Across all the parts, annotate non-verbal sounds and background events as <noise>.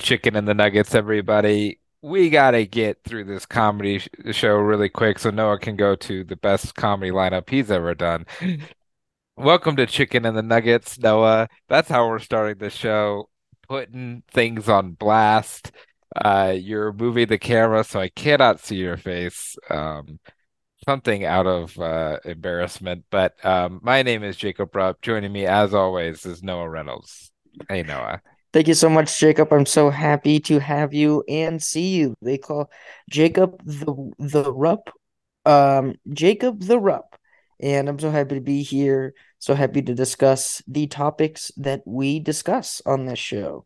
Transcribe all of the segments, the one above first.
To Chicken and the Nuggets, everybody. We gotta get through this comedy sh show really quick so Noah can go to the best comedy lineup he's ever done. <laughs> Welcome to Chicken and the Nuggets, Noah. That's how we're starting the show, putting things on blast. Uh, you're moving the camera, so I cannot see your face. Um, something out of uh, embarrassment. But um, my name is Jacob Rupp. Joining me, as always, is Noah Reynolds. Hey, Noah. Thank you so much, Jacob. I'm so happy to have you and see you. They call Jacob the the Rupp, um, Jacob the Rupp, and I'm so happy to be here. So happy to discuss the topics that we discuss on this show.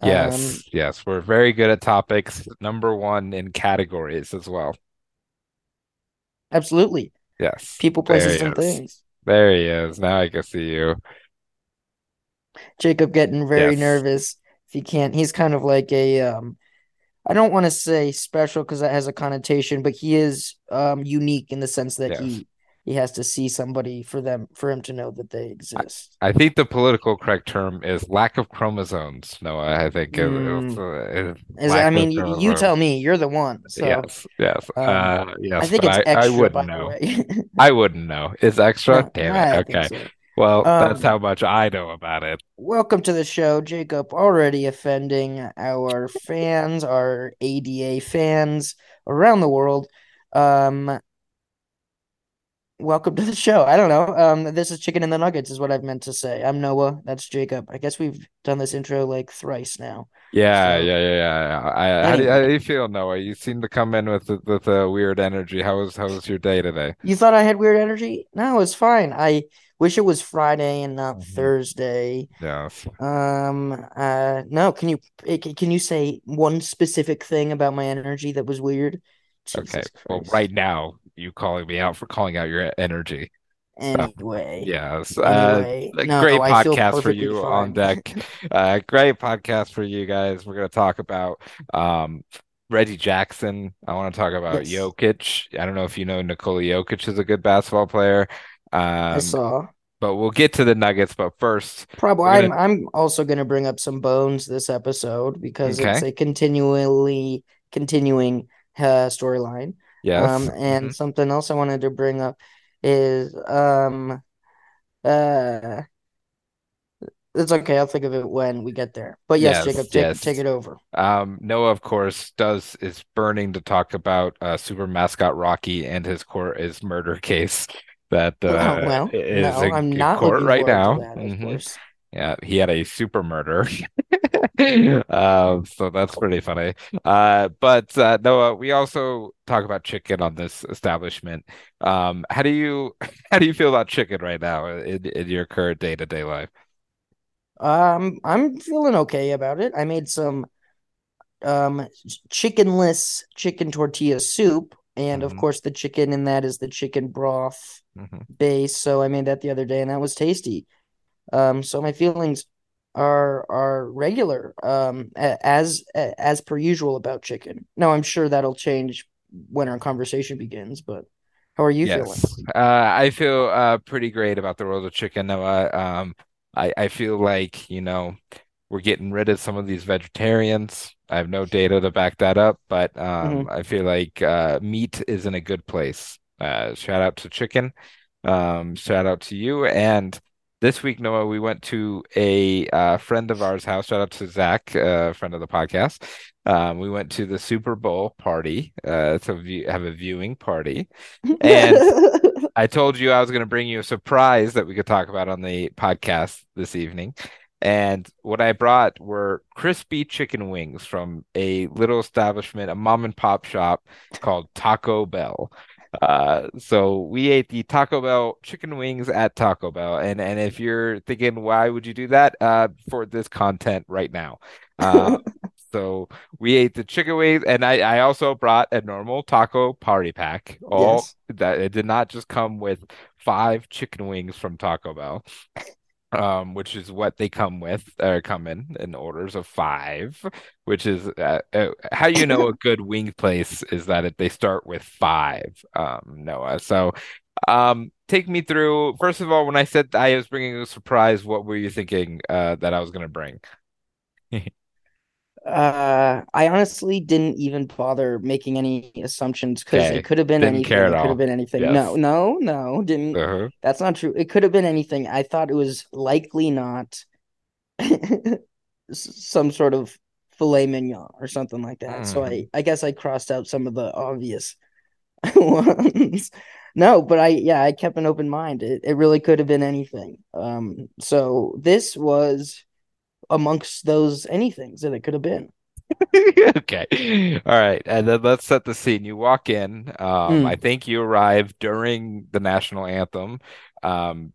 Yes, Um, yes, we're very good at topics. Number one in categories as well. absolutely, Yes, people, places, and things. There he is. Now I can see you. Jacob getting very Yes, nervous. If he can't, he's kind of like a um. I don't want to say special because that has a connotation, but he is um unique in the sense that yes. he he has to see somebody for them for him to know that they exist. I think the political correct term is lack of chromosomes. Noah, I think it, Mm, uh, is I mean, y- you tell me, you're the one. So, Yes, yes, um, uh, I think it's I, I extra, wouldn't by the know. way. <laughs> I wouldn't know. It's extra? Damn it. I Okay. so. Well, that's Um, how much I know about it. welcome to the show, Jacob. Already offending our fans, our ADA fans around the world. Um, welcome to the show. I don't know. Um, this is Chicken and the Nuggets, is what I've meant to say. I'm Noah. That's Jacob. I guess we've done this intro like thrice now. Yeah, So, yeah, yeah, yeah. I, how do you, how do you feel, Noah? You seem to come in with with a weird energy. How was how was your day today? You thought I had weird energy? No, it's fine. I wish it was Friday and not hmm Thursday. Yes. Um, uh, no, can you eh, can you say one specific thing about my energy that was weird? Okay. Jesus Well, right now you calling me out for calling out your energy. So, Anyway, yes. Uh, anyway, a no, great podcast for you on deck. <laughs> Uh, great podcast for you guys. We're gonna talk about um Reggie Jackson. I want to talk about Yes, Jokic. I don't know if you know Nikola Jokic is a good basketball player. I Um, saw. but we'll get to the Nuggets. But first, Probably gonna I'm I'm also gonna bring up some bones this episode because it's a continually continuing uh, storyline. Yes. Um, and something else I wanted to bring up is um uh it's okay, I'll think of it when we get there. But yes, Yes. Jacob, take take it over. Um, Noah, of course, does is burning to talk about uh, super mascot Rocky and his court his murder case that Well, uh, well, is no, in, I'm not court right now. that, of hmm. Yeah, he had a super murder. <laughs> Um, so that's pretty funny. Uh, but uh, Noah, we also talk about chicken on this establishment. Um, how do you <laughs> how do you feel about chicken right now in, in your current day-to-day life? Um, I'm feeling okay about it. I made some um chickenless chicken tortilla soup, and of hmm course the chicken in that is the chicken broth hmm base. So I made that the other day, and that was tasty. Um, so my feelings are are regular, um, as as per usual about chicken. Now I'm sure that'll change when our conversation begins, but how are you feeling? Yes, uh, I feel uh, pretty great about the world of chicken, Noah. Um, I, I feel like, you know, we're getting rid of some of these vegetarians. I have no data to back that up, but um, hmm I feel like uh, meat is in a good place. Uh, shout out to chicken. Um, shout out to you. And this week, Noah, we went to a uh, friend of ours' house. Shout out to Zach, uh, friend of the podcast. Um, we went to the Super Bowl party, uh, to view, have a viewing party. And <laughs> I told you I was going to bring you a surprise that we could talk about on the podcast this evening. And what I brought were crispy chicken wings from a little establishment, a mom and pop shop called Taco Bell. Uh, so we ate the Taco Bell chicken wings at Taco Bell. And and if you're thinking, why would you do that? Uh, for this content right now. Uh, <laughs> so we ate the chicken wings, and I, I also brought a normal taco party pack. All Yes. that it did not just come with five chicken wings from Taco Bell, um, which is what they come with, or come in in orders of five, which is uh, uh, how you know a <coughs> good wing place is that it, they start with five, um, Noah. So, um, take me through. First of all, when I said I was bringing a surprise, what were you thinking uh, that I was going to bring? <laughs> Uh, I honestly didn't even bother making any assumptions because it could have been Didn't anything. It could have been anything. No, Yes. no, no, didn't. Uh-huh. That's not true. It could have been anything. I thought it was likely not <laughs> some sort of filet mignon or something like that. So Mhm. I, I guess I crossed out some of the obvious <laughs> ones. No, but I, yeah, I kept an open mind. It, it really could have been anything. Um, so this was amongst those anythings that it could have been. <laughs> Okay. All right. And then let's set the scene. You walk in. Um, I Mm, think you arrive during the national anthem. Um,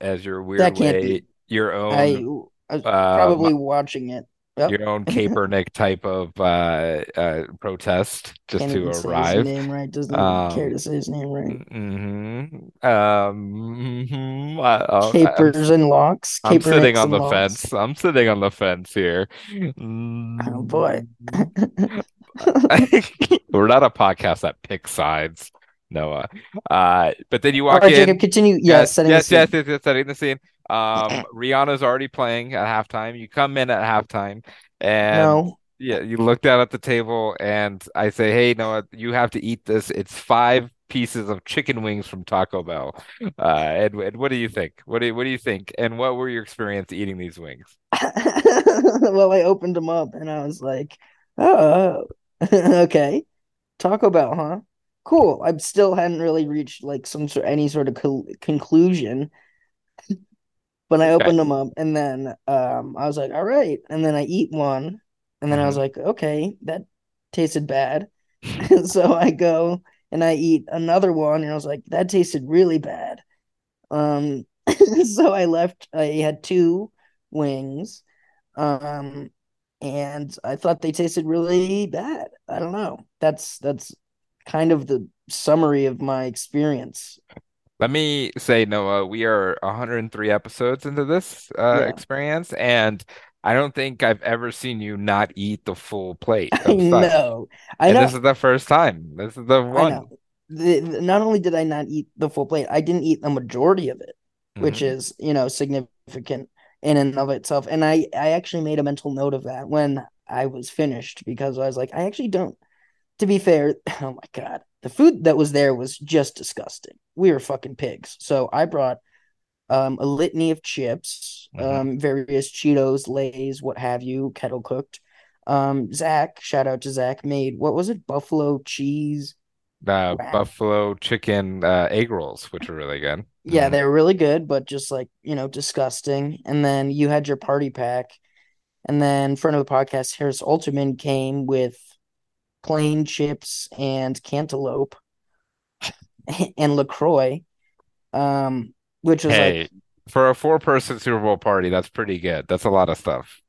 as your weird way, be. your I, own I was um probably watching it. Yep. your own <laughs> Kaepernick type of uh, uh protest just Can't to even say his arrive. name right. Doesn't even care Um, to say his name right. mhm. Um, mhm. I, I- I'm Capers and locks. I'm sitting on the locks. fence. I'm sitting on the fence here. Oh boy. <laughs> We're not a podcast that picks sides, Noah. Uh, but then you All walk right, Jacob, in. continue. Yeah, Yes, setting the yes, yes, yes, yes, setting the scene. Um, <clears throat> Rihanna's already playing at halftime. You come in at halftime, and No. yeah, you look down at the table, and I say, "Hey, Noah, you have to eat this. It's five pieces of chicken wings from Taco Bell." Uh, and, and what do you think? What do you, what do you think? And what were your experience eating these wings? <laughs> Well, I opened them up and I was like, oh, <laughs> okay. Taco Bell, huh? Cool. I still hadn't really reached like some sort any sort of co conclusion, but I Okay. opened them up and then um I was like, all right. And then I eat one and then I was hmm like, okay, that tasted bad. <laughs> <laughs> So I go and I eat another one and I was like, that tasted really bad. Um, <laughs> so I left. I had two wings, um, and I thought they tasted really bad. I don't know. That's that's kind of the summary of my experience. Let me say, Noah, we are 103 episodes into this uh, Yeah, experience, and I don't think I've ever seen you not eat the full plate I <laughs> of stuff. know. I And know. this is the first time. This is the one. The, not only did I not eat the full plate, I didn't eat the majority of it, which hmm is, you know, significant in and of itself. And I I actually made a mental note of that when I was finished because I was like, I actually don't to be fair, <laughs> oh my God, the food that was there was just disgusting. We were fucking pigs. So I brought um, a litany of chips, hmm um, various Cheetos, Lays, what have you, kettle cooked. Um, Zach, shout out to Zach, made what was it? Buffalo cheese wrap. buffalo chicken uh, egg rolls, which are really good. Yeah, hmm they were really good, but just like, you know, disgusting. And then you had your party pack. And then friend of the podcast, Harris Alterman came with plain chips and cantaloupe <laughs> and LaCroix. um, which was like, Hey, for a four-person Super Bowl party, that's pretty good. That's a lot of stuff.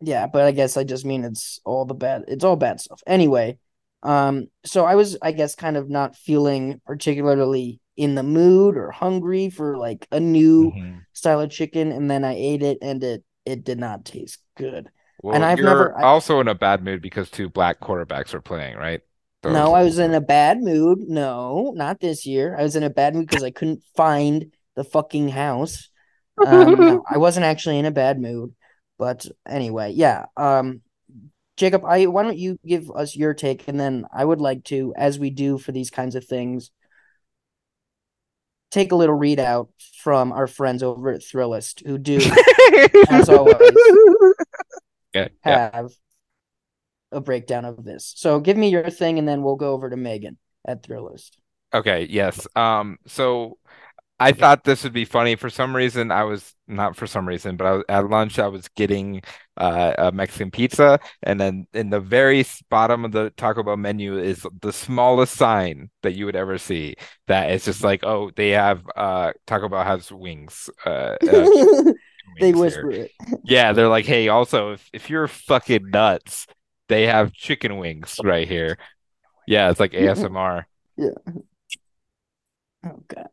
yeah, but I guess I just mean it's all the bad, it's all bad stuff. Anyway, um, so I was, I guess, kind of not feeling particularly in the mood or hungry for like a new hmm style of chicken, and then I ate it, and it it did not taste good. And I've never, I, also in a bad mood because two black quarterbacks are playing, right? No, I was in a bad mood. No, not this year. I was in a bad mood because I couldn't find the fucking house. Um, no, <laughs> I wasn't actually in a bad mood. But anyway, yeah. Um, Jacob, I why don't you give us your take, and then I would like to, as we do for these kinds of things, take a little readout from our friends over at Thrillist, who do, as <laughs> always, Yeah, yeah. A breakdown of this. So give me your thing, and then we'll go over to Megan at Thrillist. Okay, yes. Um, so I thought this would be funny. For some reason, I was not for some reason, but I was, at lunch I was getting uh, a Mexican pizza, and then in the very bottom of the Taco Bell menu is the smallest sign that you would ever see. That is just like, oh, they have uh, Taco Bell has wings, uh, uh, <laughs> They wings here. whisper it. Yeah, they're like, hey, also if if you're fucking nuts, they have chicken wings right here. Yeah, it's like ASMR. Yeah. Oh God.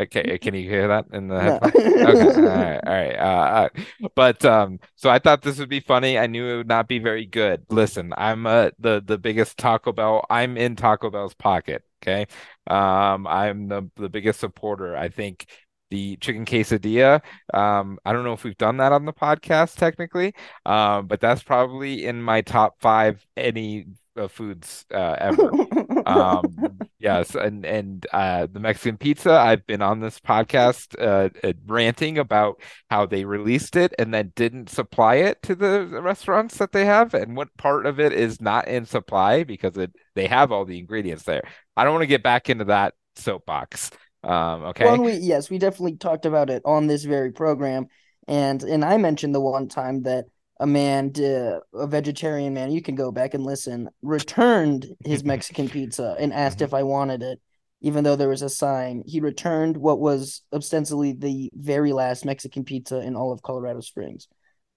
Okay, can you hear that in the No. Okay, all right, all right. Uh, uh, but um, so I thought this would be funny. I knew it would not be very good. Listen, I'm uh the the biggest Taco Bell. I'm in Taco Bell's pocket. Okay, um, I'm the the biggest supporter. I think the chicken quesadilla. Um, I don't know if we've done that on the podcast technically, um, but that's probably in my top five any uh, foods uh, ever. <laughs> Um, yes, and and uh, the Mexican pizza. I've been on this podcast uh, uh, ranting about how they released it and then didn't supply it to the restaurants that they have, and what part of it is not in supply because it they have all the ingredients there. I don't want to get back into that soapbox. Um, okay. Well, we yes, we definitely talked about it on this very program, and and I mentioned the one time that a man, uh, a vegetarian man, you can go back and listen, returned his <laughs> Mexican pizza and asked Mhm. if I wanted it, even though there was a sign. He returned what was ostensibly the very last Mexican pizza in all of Colorado Springs,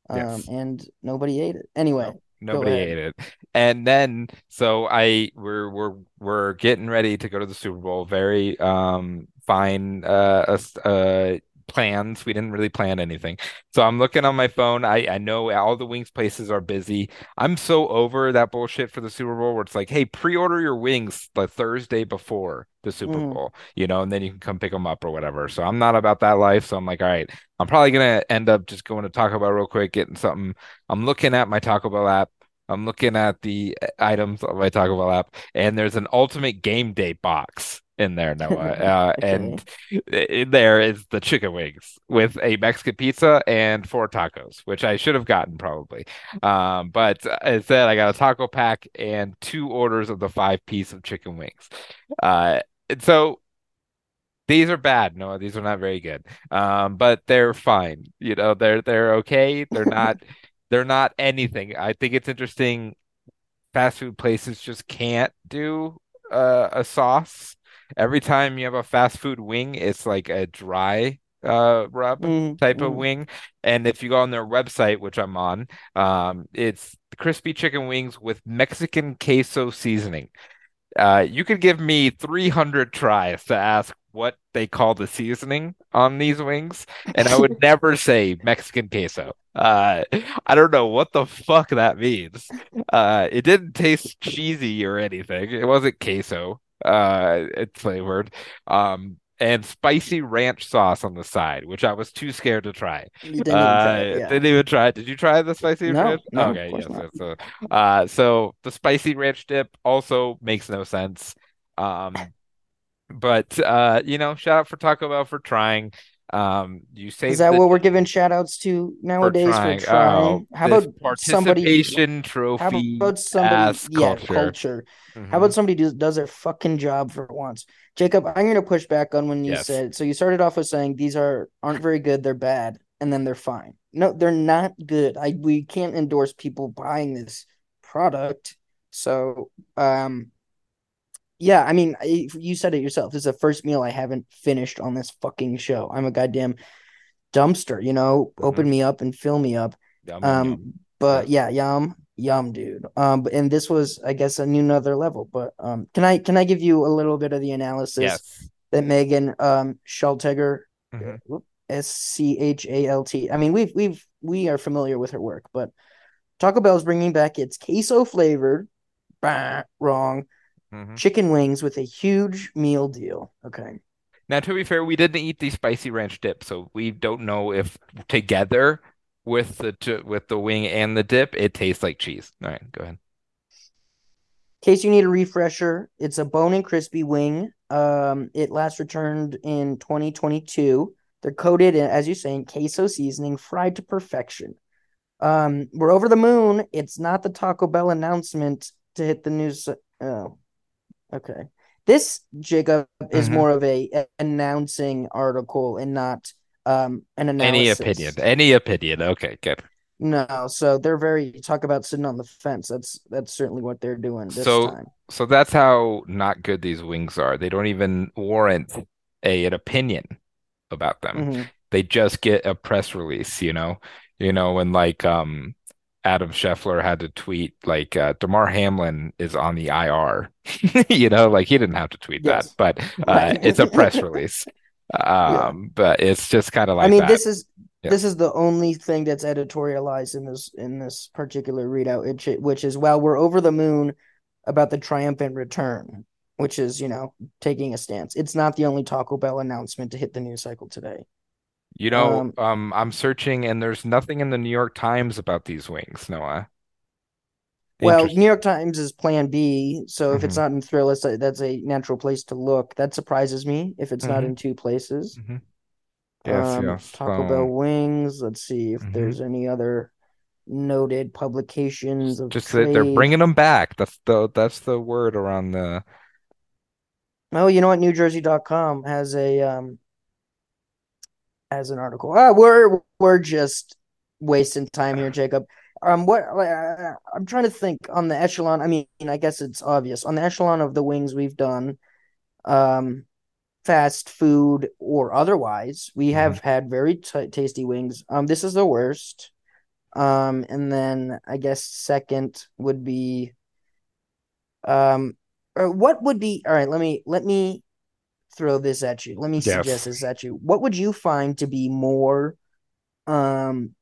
um, Yes. and nobody ate it. Anyway, No, nobody ate it. And then so I we're we're we're getting ready to go to the Super Bowl. Very um fine uh uh plans. We didn't really plan anything. So I'm looking on my phone. I I know all the wings places are busy. I'm so over that bullshit for the Super Bowl where it's like, hey, pre-order your wings the Thursday before the Super Mhm. Bowl, you know, and then you can come pick them up or whatever. So I'm not about that life. So I'm like, all right, I'm probably gonna end up just going to Taco Bell real quick, getting something I'm looking at my Taco Bell app. I'm looking at the items on my Taco Bell app, and there's an Ultimate Game Day box in there, <laughs> Noah. Uh, Okay. and in there is the chicken wings with a Mexican pizza and four tacos, which I should have gotten probably. Um, but instead, I got a taco pack and two orders of the five piece of chicken wings. Uh, and so these are bad. No, these are not very good. Um, but they're fine. You know, they're they're okay. They're not <laughs> they're not anything. I think it's interesting. Fast food places just can't do uh, a sauce. Every time you have a fast food wing, it's like a dry uh rub Mhm, type of mhm. wing. And if you go on their website, which I'm on, um, it's crispy chicken wings with Mexican queso seasoning. Uh, you could give me 300 tries to ask what they call the seasoning on these wings, and I would <laughs> never say Mexican queso. Uh, I don't know what the fuck that means. Uh, it didn't taste cheesy or anything. It wasn't queso. Uh, it's flavored. Um, and spicy ranch sauce on the side, which I was too scared to try. Didn't even try Uh, yeah. didn't even try it. Did you try the spicy No, ranch? no, Okay, yes, yes. So, uh, so the spicy ranch dip also makes no sense. Um, but uh, you know, shout out for Taco Bell for trying. Um, you say Is that the what we're giving shout outs to for nowadays for trying. Oh. How about somebody participation how about somebody yeah, culture. culture. How hmm about somebody does does their fucking job for once? Jacob, I'm gonna push back on when you Yes. said so you started off with saying these are aren't very good, they're bad, and then they're fine. No, they're not good. I we can't endorse people buying this product. So um yeah, I mean, I, you said it yourself. This is the first meal I haven't finished on this fucking show. I'm a goddamn dumpster, you know, open hmm me up and fill me up. Yum yum yum. Um, but yeah, yum, yum, dude. Um, and this was, I guess, a new another level. But um, can I can I give you a little bit of the analysis Yes. that Megan um Schaltegger, hmm S C H A L T. I mean, we've we've we are familiar with her work, but Taco Bell's bringing back its queso flavored, bah, wrong, hmm chicken wings with a huge meal deal. Okay. Now, to be fair, we didn't eat the spicy ranch dip, so we don't know if together with the t with the wing and the dip, it tastes like cheese. All right, go ahead. In case you need a refresher, it's a bone and crispy wing. Um, it last returned in 2022. They're coated in, as you say, in queso seasoning, fried to perfection. Um, we're over the moon. It's not the Taco Bell announcement to hit the news. Oh, okay. This Jacob is hmm more of a, a announcing article and not um an Any opinion? Any opinion? Okay, good. No, so they're very talk about sitting on the fence. That's that's certainly what they're doing this So, time. so that's how not good these wings are. They don't even warrant a an opinion about them. hmm They just get a press release, you know. You know, when like um Adam Schefter had to tweet like uh, Damar Hamlin is on the IR. <laughs> You know, like he didn't have to tweet that, but uh <laughs> it's a press <laughs> release. Yeah. Um, but it's just kind of like I mean, that. this is Yeah. this is the only thing that's editorialized in this in this particular readout, which which is while we're over the moon about the triumphant return. which is, you know, taking a stance. It's not the only Taco Bell announcement to hit the news cycle today. You know, Um, um, I'm searching and there's nothing in the New York Times about these wings, Noah. well, New. York Times is Plan B, so if it's hmm not in Thrillist, uh, that's a natural place to look. That surprises me if it's not hmm in two places. hmm Yes, Um, yes. Taco Bell Um, wings. Let's see if mhm. there's any other noted publications of Just that they're bringing them back. That's the that's the word around the. Oh, you know what? NewJersey.com has a um has an article. Ah, we're we're just wasting time here, Jacob. Um, what uh, I'm trying to think on the echelon. I mean, I guess it's obvious on the echelon of the wings we've done. Um, fast food or otherwise, we Mhm. have had very t tasty wings. Um, this is the worst. Um, and then I guess second would be um, or what would be all right. Let me let me throw this at you. Let me suggest this at you. What would you find to be more um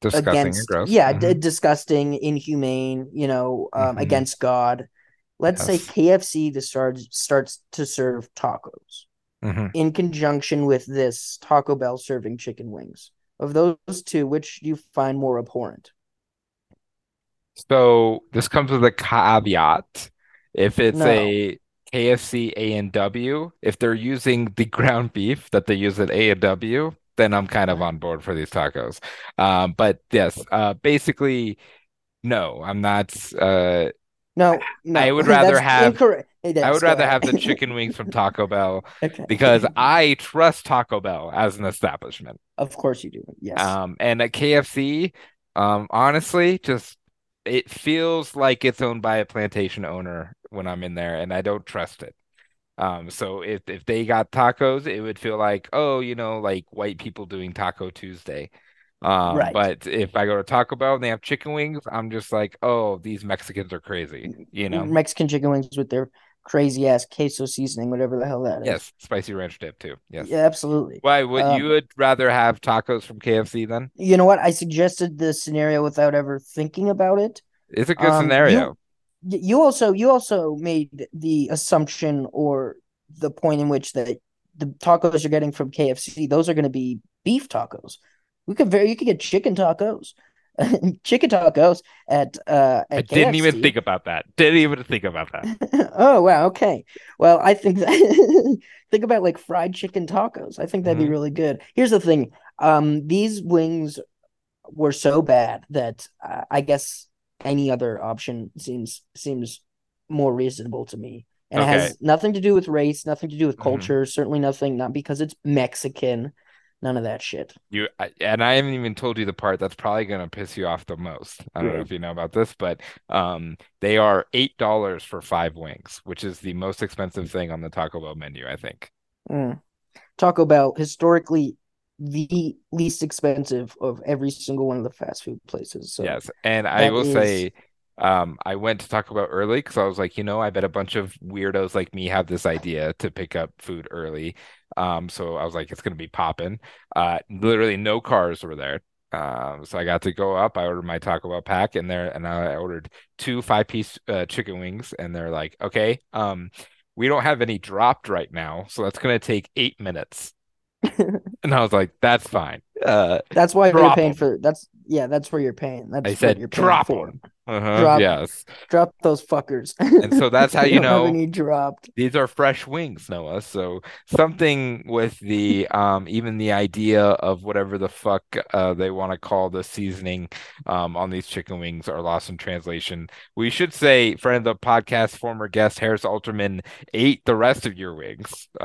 disgusting and against gross. yeah, hmm d- disgusting, inhumane, you know, um hmm against God? Let's say KFC to start starts to serve tacos hmm in conjunction with this Taco Bell serving chicken wings. Of those two, which do you find more abhorrent? So this comes with a caveat. If it's No. a KFC A&W, if they're using the <laughs> ground beef that they use at A&W, then I'm kind of on board for these tacos. Um, but yes, uh, basically, no, I'm not. Uh, No, I would <laughs> rather have incorrect. I would rather have the <laughs> chicken wings from Taco Bell Okay. because I trust Taco Bell as an establishment. Of course you do. Yes. Um, and at KFC, um, honestly, just it feels like it's owned by a plantation owner when I'm in there, and I don't trust it. Um, so if if they got tacos, it would feel like, oh, you know, like white people doing Taco Tuesday. Um, Right. but if I go to Taco Bell and they have chicken wings, I'm just like, oh, these Mexicans are crazy, you know? Mexican chicken wings with their crazy ass queso seasoning, whatever the hell that is. Yes, spicy ranch dip too. Yes. Yeah, absolutely. Why would you Um, would rather have tacos from KFC then? you know what? I suggested the scenario without ever thinking about it. It's a good Um, scenario. you also you also made the assumption or the point in which that the tacos you're getting from KFC, those are going to be beef tacos. We could very you could get chicken tacos, <laughs> chicken tacos at uh I didn't even think about that. Didn't even think about that. <laughs> Oh wow, okay. Well, I think that <laughs> think about like fried chicken tacos. I think that'd be hmm really good. Here's the thing. Um, these wings were so bad that uh, I guess any other option seems seems more reasonable to me. And it has nothing to do with race, nothing to do with hmm culture, certainly nothing, not because it's Mexican, none of that shit. You and I haven't even told you the part that's probably gonna piss you off the most. I don't know if you know about this, but um, they are eight dollars for five wings, which is the most expensive thing on the Taco Bell menu, I think. Mm. Taco Bell, historically the least expensive of every single one of the fast food places. So Yes, and I will is say, um, I went to Taco Bell early because I was like, you know, I bet a bunch of weirdos like me have this idea to pick up food early. Um, so I was like, it's gonna be popping. Uh, literally no cars were there. Um, so I got to go up. I ordered my Taco Bell pack, and there, and I ordered two five-piece uh, chicken wings, and they're like, okay, um, we don't have any dropped right now, so that's gonna take eight minutes. <laughs> And I was like, that's fine. Uh, That's why you're paying them. for that's yeah, that's where you're paying. I That's what said, you're paying drop for. them. Uh-huh, Drop yes. drop those fuckers. And so that's how <laughs> you know any dropped. these are fresh wings, Noah. So something with the um even the idea of whatever the fuck uh they want to call the seasoning um on these chicken wings are lost in translation. We should say friend of the podcast, former guest Harris Alterman ate the rest of your wings uh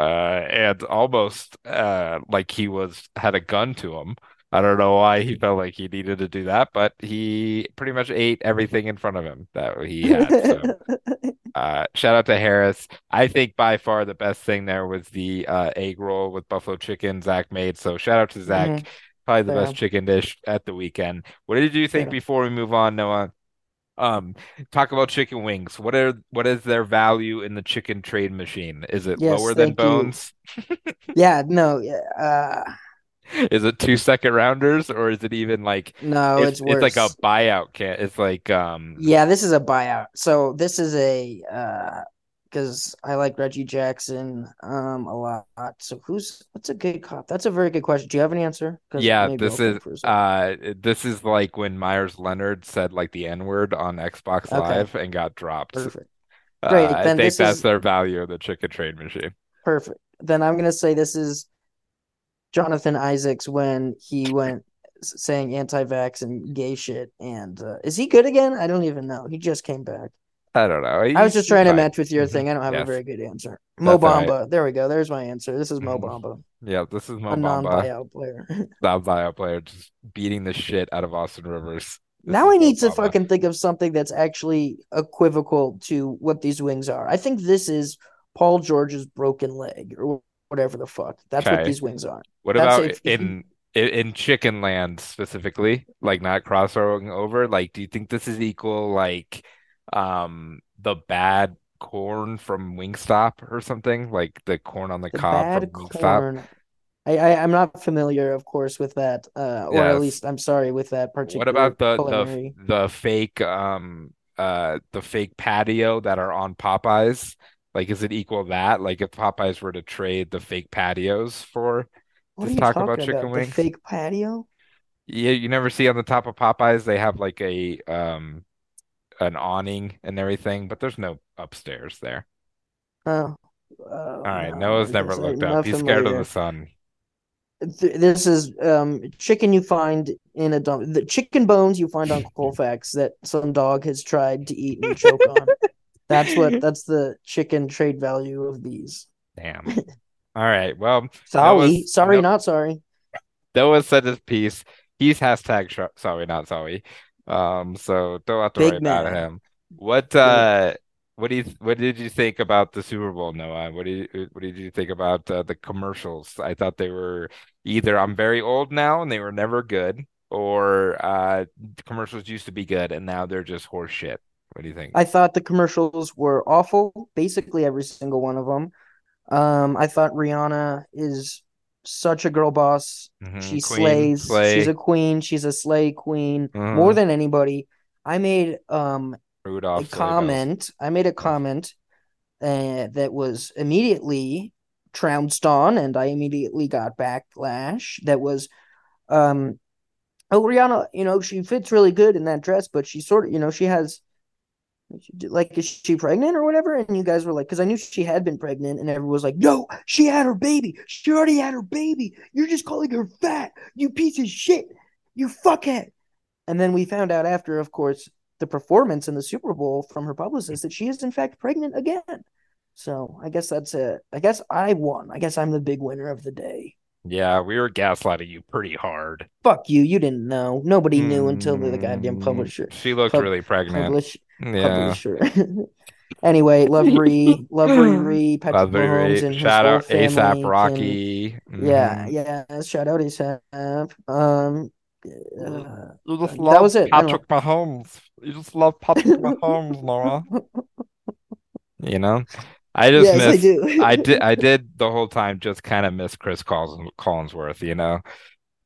and almost uh like he was had a gun to him. I don't know why he felt like he needed to do that, but he pretty much ate everything in front of him that he had. So <laughs> uh, shout out to Harris. I think by far the best thing there was the uh, egg roll with buffalo chicken Zach made. So shout out to Zach. hmm Probably the best chicken dish at the weekend. What did you think before we move on, Noah? Um, talk about chicken wings. What are what is their value in the chicken trade machine? Is it Yes, lower than. Bones? Yeah, <laughs> no, yeah, uh <laughs> Is it two second rounders or is it even like no, it's it's it's like a buyout can it's like um Yeah, this is a buyout. So this is a uh because I like Reggie Jackson um a lot. So who's what's a good cop? That's a very good question. Do you have an answer? Yeah, this is think for a second. uh this is like when Meyers Leonard said like the N-word on Xbox Okay, Live and got dropped. perfect. Uh, Great. I think that's is their value of the chicken trade machine. perfect. Then I'm gonna say this is Jonathan Isaacs when he went saying anti-vax and gay shit. And uh, is he good again? I don't even know. He just came back. I don't know. I was just he's trying to match with your hmm thing. I don't have a very good answer. Mo that's all right. Bamba. There we go. There's my answer. This is Mo hmm Bamba, Yeah, this is Mo a Bamba, non-buyout player. <laughs> the bio player, just beating the shit out of Austin Rivers. This Now I need to fucking think of something that's actually equivocal to what these wings are. I think this is Paul George's broken leg or whatever the fuck. That's what these wings are. What That's about if in in in Chicken Land specifically, like not crossovering over? Like, do you think this is equal like um the bad corn from Wingstop or something? Like the corn on the the cob from Wingstop? corn. I, I I'm not familiar, of course, with that, uh, or at least I'm sorry with that particular. What about the the the fake um uh the fake patio that are on Popeyes? Like, is it equal that? Like, if Popeyes were to trade the fake patios for What you talk about chicken about? The wings? fake patio? Yeah, you never see on the top of Popeyes they have like a um an awning and everything, but there's no upstairs there. Oh, All oh right, no, Noah's never looked up. He's scared of the sun. This is um chicken you find in a dump. The chicken bones you find on <laughs> Colfax that some dog has tried to eat and choke on. <laughs> That's what that's the chicken trade value of these. Damn. <laughs> All right. Well, Sorry, Noah's sorry, no, not sorry. Noah said his piece. He's hashtag sh sorry, not sorry. Um, so don't have to worry Big about him. What uh what do you what did you think about the Super Bowl, Noah? What did you what did you think about uh, the commercials? I thought they were either I'm very old now and they were never good, or uh commercials used to be good and now they're just horse shit. What do you think? I thought the commercials were awful, basically every single one of them. Um, I thought Rihanna is such a girl boss. hmm She Queen, slays. She's a queen. She's a slay queen more hmm than anybody. I made um a Rudolph, Bells. comment. I made a comment uh, that was immediately trounced on, and I immediately got backlash. That was um oh Rihanna, you know, she fits really good in that dress, but she sort of, you know, she has like is she pregnant or whatever? And you guys were like because i knew she had been pregnant and everyone was like no she had her baby. She already had her baby. You're just calling her fat you piece of shit. You fuckhead. And then we found out after of course the performance in the super bowl from her publicist that she is in fact pregnant again. So i guess that's it. I guess i won. I guess i'm the big winner of the day Yeah, we were gaslighting you pretty hard. fuck you you didn't know nobody knew until the goddamn Mm, publisher she looked pub really pregnant. publish Yeah. publisher <laughs> Anyway, love Ree, love Ree <laughs> Ree, Patrick Lovely Mahomes Ray. and Shout out ASAP family can, Rocky. yeah, yeah. Shout out ASAP. Um, uh, that was it. Patrick Mahomes. You just love Patrick Mahomes, know. <laughs> You know, I just Yes, I miss. I do. did. <laughs> I did the whole time. Just kind of miss Chris Collins, Collinsworth. You know.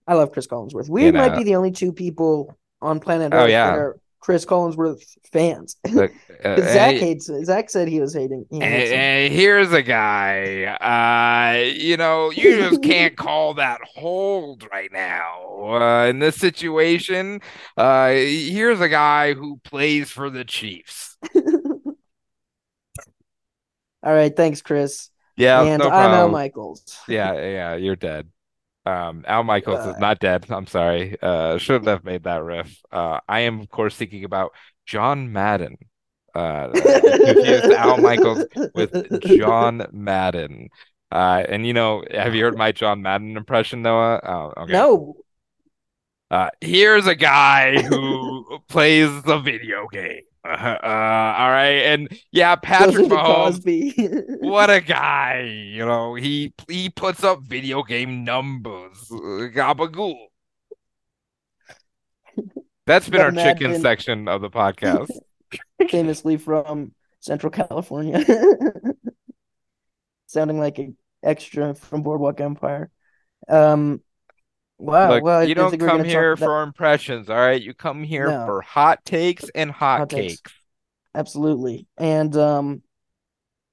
I love Chris Collinsworth. You We might know. be the only two people on planet Oh Earth that are Chris Collinsworth fans. <laughs> The, uh, Zach and, hates Zach said he was hating. He him. and here's a guy. Uh, you know, you just can't <laughs> call that hold right now. Uh, in this situation, uh, here's a guy who plays for the Chiefs. All right, thanks, Chris. Yeah, And no I'm Al. Michaels. <laughs> Yeah, yeah, you're dead. Um, Al Michaels is Uh, not dead. I'm sorry. Uh, shouldn't have made that riff. Uh, I am, of course, thinking about John Madden. Uh, uh, confused Al Michaels with John Madden. Uh, and you know, have you heard my John Madden impression, Noah? Oh, okay. no. Uh, here's a guy who <laughs> plays the video game. Uh, all right, and yeah, Patrick Mahomes. What a <laughs> guy, you know. He he puts up video game numbers. Uh, Gabagool. That's been our chicken Madden, section of the podcast. <laughs> famously from Central California, <laughs> sounding like an extra from Boardwalk Empire. Um, wow. Look, Well, you don't think we were come going to talk here that. for impressions, all right? You come here No, for hot takes and hot hot takes. cakes. Absolutely. And um,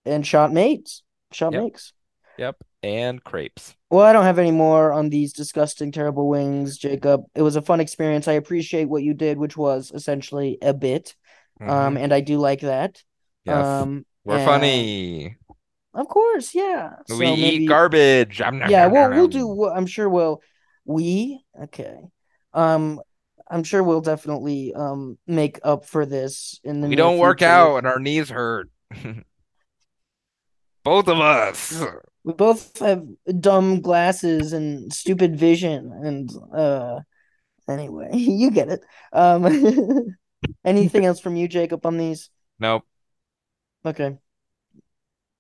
and shot mates. Shot Yep. makes. Yep. And crepes. Well, I don't have any more on these disgusting, terrible wings, Jacob. It was a fun experience. I appreciate what you did, which was essentially a bit. Um, Mhm. and I do like that. Yes. Um, We're and- funny. Of course, yeah. we So eat maybe, garbage. Om nom yeah, <laughs> well, we'll do. I'm sure we'll. We okay. Um, I'm sure we'll definitely um make up for this in the We don't work out and our knees hurt. <laughs> Both of us. We both have dumb glasses and stupid vision, and uh, anyway, <laughs> you get it. Um, <laughs> anything else from you, Jacob, on these? Nope. Okay.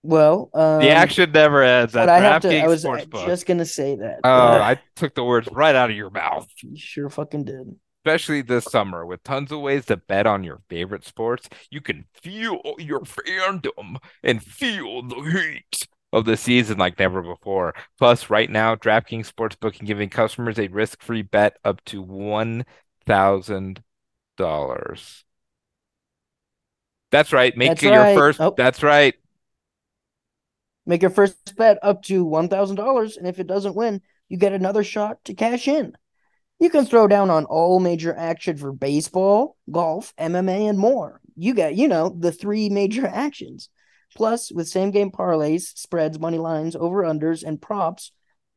Well, um, The action never ends at but I have to. I DraftKings was Sportsbook. just gonna say that. Oh, but I took the words right out of your mouth. <laughs> you sure fucking did. Especially this summer, with tons of ways to bet on your favorite sports, you can feel your fandom and feel the heat of the season like never before. Plus, right now, DraftKings Sportsbook is giving customers a risk-free bet up to one thousand dollars. That's right. Make your first. Oh. That's right. Make your first bet up to one thousand dollars, and if it doesn't win, you get another shot to cash in. You can throw down on all major action for baseball, golf, MMA, and more. You get, you know, the three major <laughs> actions. Plus, with same game parlays, spreads, money lines, over unders, and props,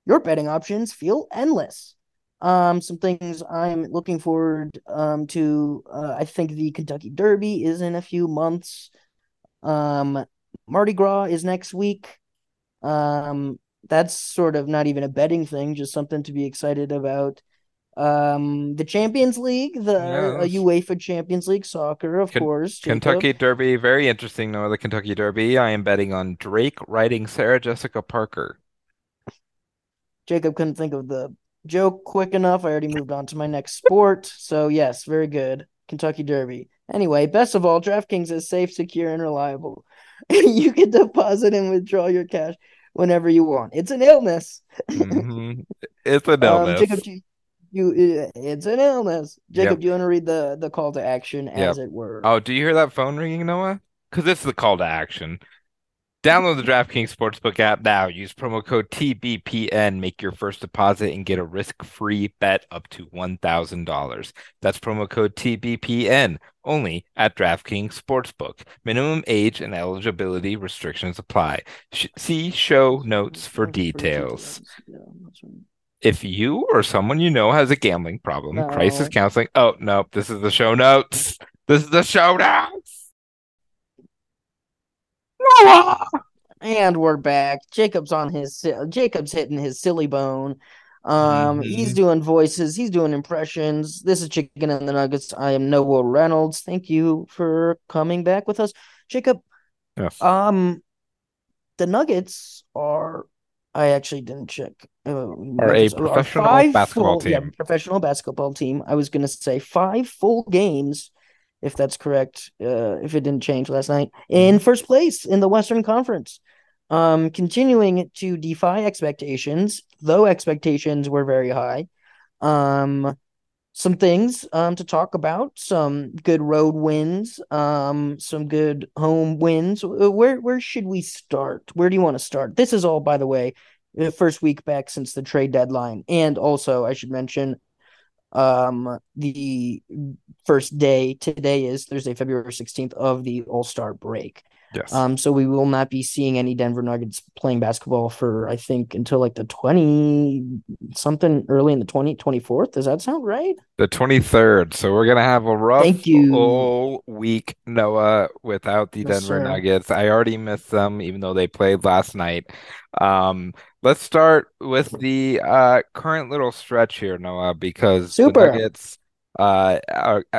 your betting options feel endless. Um, some things I'm looking forward um to. Uh, I think the Kentucky Derby is in a few months. Um, Mardi Gras is next week. Um, that's sort of not even a betting thing, just something to be excited about. Um, the Champions League, the uh, Yes. UEFA Champions League soccer, of course. Jacob. Kentucky Derby, very interesting. No, the Kentucky Derby. I am betting on Drake riding Sarah Jessica Parker. Jacob couldn't think of the joke quick enough. I already moved on to my next sport. So, yes, very good. Kentucky Derby. Anyway, best of all, DraftKings is safe, secure, and reliable. <laughs> you can deposit and withdraw your cash whenever you want. It's an illness. Mhm. <laughs> It's an Um, illness. Jacob, you, you, uh, it's an illness. Jacob, Yep. do you want to read the the call to action as it were? Oh, do you hear that phone ringing, Noah? Because this is the call to action. Download the DraftKings Sportsbook app now. Use promo code TBPN. Make your first deposit and get a risk-free bet up to $1,000. That's promo code TBPN only at DraftKings Sportsbook. Minimum age and eligibility restrictions apply. Sh- see show notes for details. Yeah, that's right. If you or someone you know has a gambling problem, crisis counseling. Oh, no, this is the show notes. This is the show notes. Noah! And we're back. Jacob's on his Jacob's hitting his silly bone. Um, he's Mhm. doing voices, he's doing impressions. This is Chicken and the Nuggets. I am Noah Reynolds. Thank you for coming back with us. Jacob, Yes. um the Nuggets are I actually didn't check. Uh, Are a professional five basketball full- yeah, team. professional basketball team. I was gonna say five full games, if that's correct. Uh, if it didn't change last night, in first place in the Western Conference. Um, continuing to defy expectations, though expectations were very high. Um, some things um to talk about, some good road wins, um, some good home wins. Where where should we start? Where do you want to start? This is all, by the way, the first week back since the trade deadline, and also I should mention, um, the first day today is Thursday, February sixteenth of the All Star break. Yes. Um, so we will not be seeing any Denver Nuggets playing basketball for I think until like the 20 something early in the 20 24th. Does that sound right? The 23rd. So we're going to have a rough Thank you. whole week, Noah, without the Yes, Denver sir. Nuggets. I already missed them, even though they played last night. Um, let's start with the uh, current little stretch here, Noah, because the Super. Nuggets uh,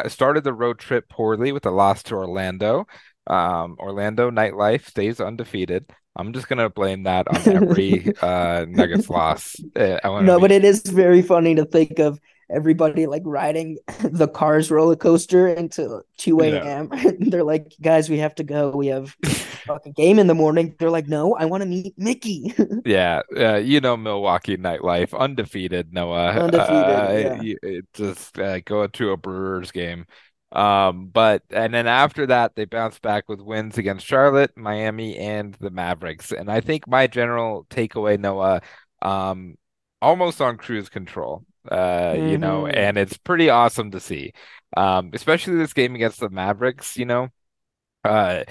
started the road trip poorly with a loss to Orlando. Um, Orlando nightlife stays undefeated. I'm just gonna blame that on every <laughs> uh, Nuggets loss. I No, be- but it is very funny to think of everybody like riding <laughs> the Cars roller coaster until 2 Yeah. a.m. <laughs> They're like, guys, we have to go. We have a game in the morning. They're like, no, I want to meet Mickey. Yeah, uh, you know Milwaukee nightlife, undefeated, Noah. Undefeated, Uh, yeah. you- it just uh, go to a Brewers game. Um, but and then after that, they bounced back with wins against Charlotte, Miami, and the Mavericks. And I think my general takeaway, Noah, um, almost on cruise control. Uh, you know, hmm and it's pretty awesome to see. Um, especially this game against the Mavericks, you know. Uh,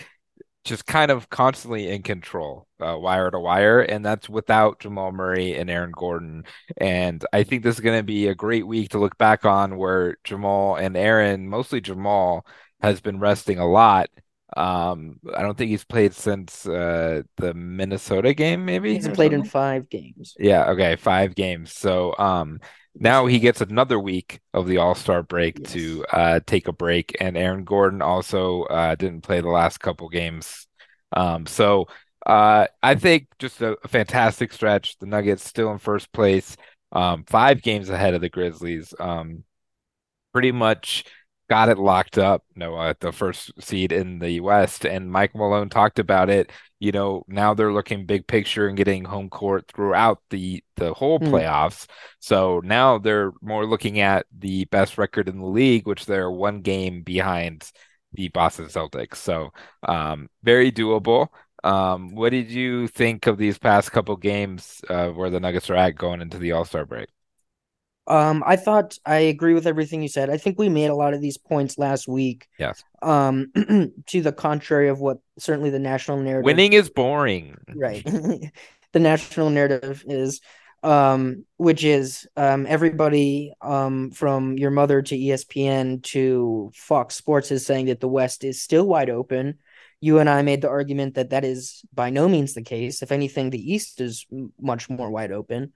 just kind of constantly in control, uh, wire to wire, and that's without Jamal Murray and Aaron Gordon. And I think this is going to be a great week to look back on where Jamal and Aaron, mostly Jamal, has been resting a lot. Um, I don't think he's played since uh, the Minnesota game, maybe hasn't or played in five games Yeah, okay, five games. So um this now he gets another week of the All-Star break Yes. to uh take a break and Aaron Gordon also uh didn't play the last couple games. Um so uh I think just a, a fantastic stretch. The Nuggets still in first place, um five games ahead of the Grizzlies. Um pretty much got it locked up, know, at the first seed in the West. And Mike Malone talked about it. You know, now they're looking big picture and getting home court throughout the the whole Hmm. playoffs. So now they're more looking at the best record in the league, which they're one game behind the Boston Celtics. So um, very doable. Um, what did you think of these past couple games uh, where the Nuggets are at going into the All-Star break? Um, I thought I agree with everything you said. I think we made a lot of these points last week. Yes. Um, <clears throat> to the contrary of what certainly the national narrative, Winning is boring. right? <laughs> The national narrative is, um, which is um everybody um from your mother to ESPN to Fox Sports is saying that the West is still wide open. You and I made the argument that that is by no means the case. If anything, the East is much more wide open.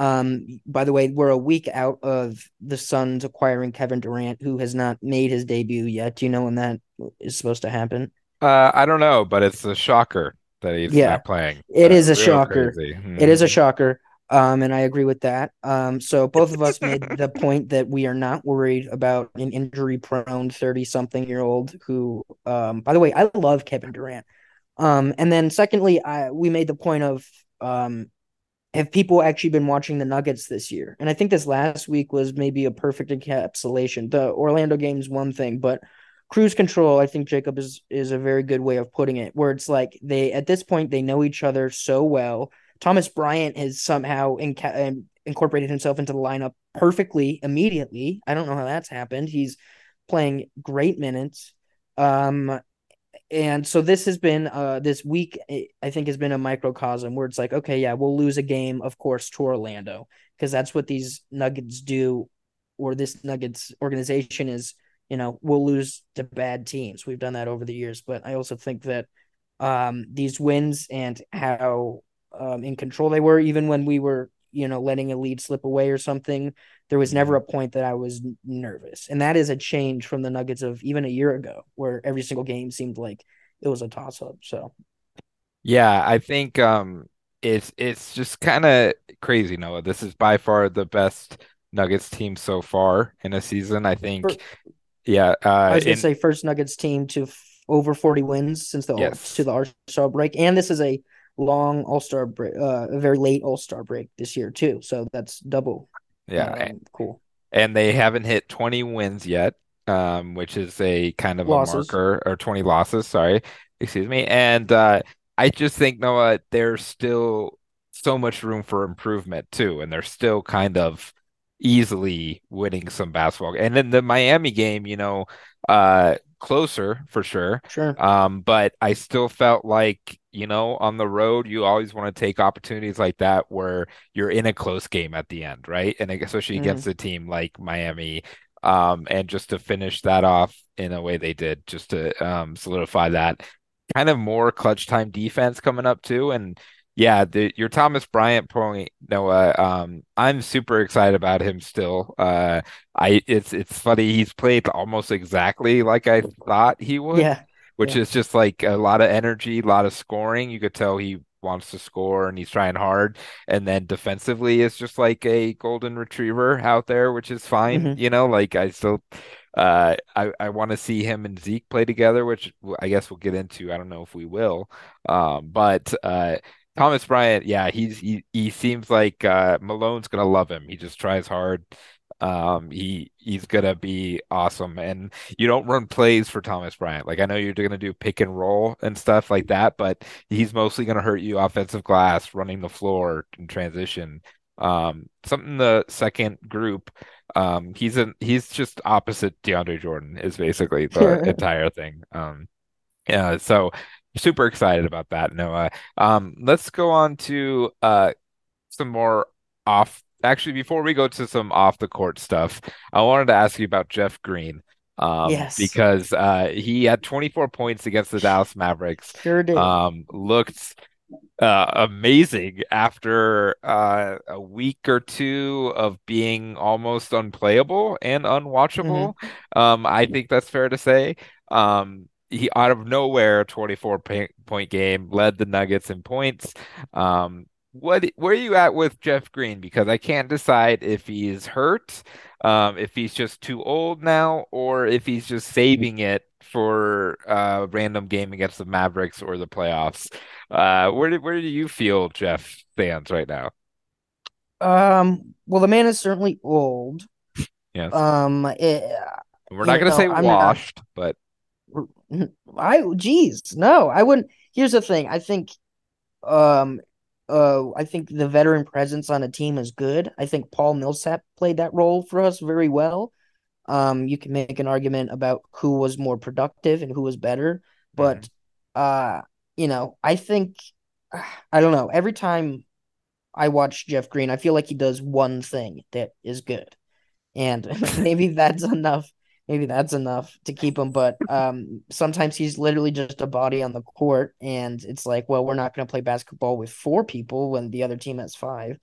Um, by the way, we're a week out of the Suns acquiring Kevin Durant, who has not made his debut yet. Do you know when that is supposed to happen? Uh, I don't know, but it's a shocker that he's Yeah, not playing. it is a shocker. crazy. It is a Mhm. shocker. Um, and I agree with that. Um, so both of us made the <laughs> point that we are not worried about an injury prone 30 something year old who, um, by the way, I love Kevin Durant. Um, and then secondly, I we made the point of um have people actually been watching the Nuggets this year? And I think this last week was maybe a perfect encapsulation. The Orlando game is one thing, but cruise control, I think Jacob is is a very good way of putting it, where it's like they at this point they know each other so well. Thomas Bryant has somehow inca- incorporated himself into the lineup perfectly immediately. I don't know how that's happened. He's playing great minutes. Um, and so this has been uh this week I think has been a microcosm where it's like okay yeah we'll lose a game of course to Orlando because that's what these Nuggets do or this Nuggets organization is you know we'll lose to bad teams. We've done that over the years but I also think that um these wins and how um in control they were even when we were you know letting a lead slip away or something there was never Mhm. a point that I was nervous. And that is a change from the Nuggets of even a year ago, where every single game seemed like it was a toss up. So Yeah, I think um it's it's just kind of crazy, Noah. This is by far the best Nuggets team so far in a season. I think, for, yeah, I uh was gonna in say first Nuggets team to f- over 40 wins since the all to the All Star break. And this is a long All Star break, uh, a very late All Star break this year too. So that's double Yeah, um cool. and they haven't hit 20 wins yet, um, which is a kind of a marker, or 20 losses, sorry, excuse me. And uh, I just think, Noah, there's still so much room for improvement too, and they're still kind of easily winning some basketball. And then the Miami game, you know, uh, closer for sure. Sure. Um, but I still felt like, you know, on the road, you always want to take opportunities like that where you're in a close game at the end, right? And especially hmm against a team like Miami. Um, and just to finish that off in a way they did, just to um, solidify that kind of more clutch time defense coming up too. And yeah, the, your Thomas Bryant point, Noah, um, I'm super excited about him still. Uh, I it's it's funny he's played almost exactly like I thought he would, Yeah. which Yeah. is just like a lot of energy, a lot of scoring. You could tell he wants to score and he's trying hard. And then defensively is just like a golden retriever out there, which is fine. hmm You know, like I still uh I I want to see him and Zeke play together, which I guess we'll get into. I don't know if we will. Um, but uh Thomas Bryant, yeah, he's he he seems like uh Malone's gonna love him. He just tries hard. Um, he he's gonna be awesome, and you don't run plays for Thomas Bryant. Like I know you're gonna do pick and roll and stuff like that, but he's mostly gonna hurt you offensive glass, running the floor in transition. Um, something the second group, um, he's an he's just opposite DeAndre Jordan is basically the <laughs> entire thing. Um, yeah, so super excited about that, Noah. Um, let's go on to uh some more off. Actually, before we go to some off the court stuff, I wanted to ask you about Jeff Green. Um, Yes, because uh, he had 24 points against the Dallas Mavericks. sure did. Um, looked uh, amazing after uh, a week or two of being almost unplayable and unwatchable. hmm Um, I think that's fair to say. Um, he out of nowhere, 24 point, point game, led the Nuggets in points. Um, what where are you at with Jeff Green? Because I can't decide if he's hurt, um, if he's just too old now, or if he's just saving it for a random game against the Mavericks or the playoffs. Uh, where do where do you feel Jeff stands right now? Um, well, the man is certainly old. Yes, Um, eh, we're not gonna know, say I'm not. washed, but I, geez, no, I wouldn't. Here's the thing. I think, um, uh, I think the veteran presence on a team is good. I think Paul Millsap played that role for us very well. Um, you can make an argument about who was more productive and who was better, but, uh, you know, I think, I don't know. Every time I watch Jeff Green, I feel like he does one thing that is good. And <laughs> maybe that's enough. Maybe that's enough to keep him. But um, sometimes he's literally just a body on the court, and it's like, well, we're not going to play basketball with four people when the other team has five.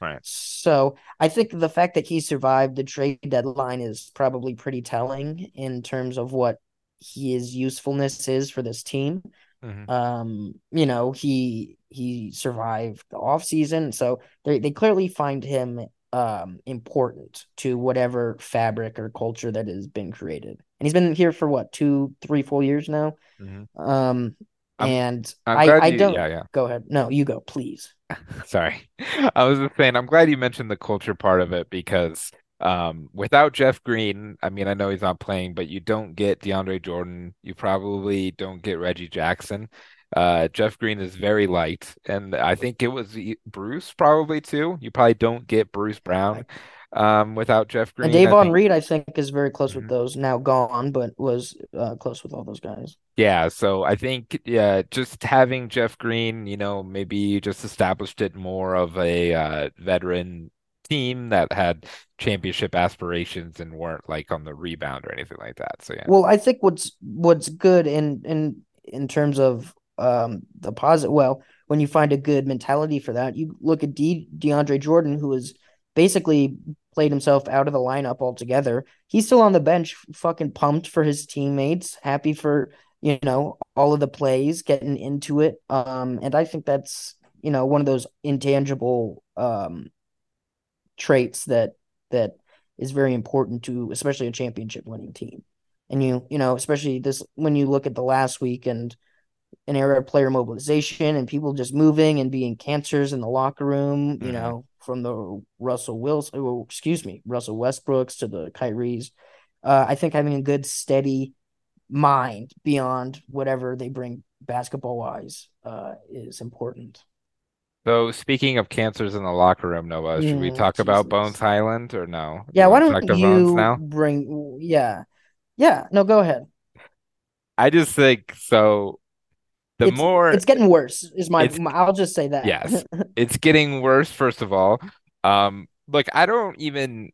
right. So I think the fact that he survived the trade deadline is probably pretty telling in terms of what his usefulness is for this team. hmm Um, you know, he he survived the off season, so they they clearly find him um important to whatever fabric or culture that has been created. And he's been here for what, two, three, four years now. hmm Um, I'm and I'm I I you. don't Yeah, yeah. go ahead. No, you go, please. <laughs> Sorry. I was just saying, I'm glad you mentioned the culture part of it because um, without Jeff Green, I mean, I know he's not playing, but you don't get DeAndre Jordan. You probably don't get Reggie Jackson. Uh, Jeff Green is very light, and I think it was Bruce probably too. You probably don't get Bruce Brown um, without Jeff and Green. I Davon think. Reed, I think, is very close with Mhm. those. Now gone, but was uh close with all those guys. Yeah, so I think yeah, just having Jeff Green, you know, maybe just established it more of a uh, veteran team that had championship aspirations and weren't like on the rebound or anything like that. So yeah. Well, I think what's what's good in in in terms of um the positive. Well, when you find a good mentality for that, you look at De DeAndre Jordan, who has basically played himself out of the lineup altogether. He's still on the bench, fucking pumped for his teammates, happy for you know all of the plays, getting into it. Um, and I think that's you know one of those intangible um traits that that is very important to especially a championship winning team. And you, you know, especially this when you look at the last week and an era of player mobilization and people just moving and being cancers in the locker room, you hmm know, from the Russell Wilson, oh, excuse me, Russell Westbrooks to the Kyries. Uh, I think having a good, steady mind beyond whatever they bring basketball wise uh, is important. So speaking of cancers in the locker room, Noah, should we Mm, talk about Bones Jesus. Hyland or no? Yeah, you why want to talk don't Bones you now? bring, yeah, yeah, no, go ahead. I just think so. The It's more it's getting worse. Is my, my I'll just say that. yes, <laughs> it's getting worse, first of all. Um, look, I don't even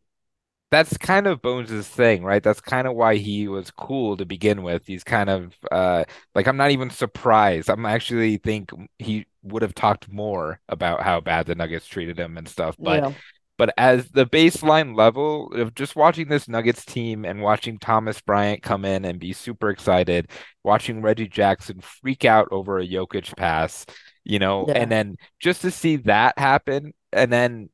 that's kind of Bones's thing, right? That's kind of why he was cool to begin with. He's kind of uh like I'm not even surprised. I'm actually think he would have talked more about how bad the Nuggets treated him and stuff. But Yeah. But as the baseline level of just watching this Nuggets team and watching Thomas Bryant come in and be super excited, watching Reggie Jackson freak out over a Jokic pass, you know, and then just to see that happen and then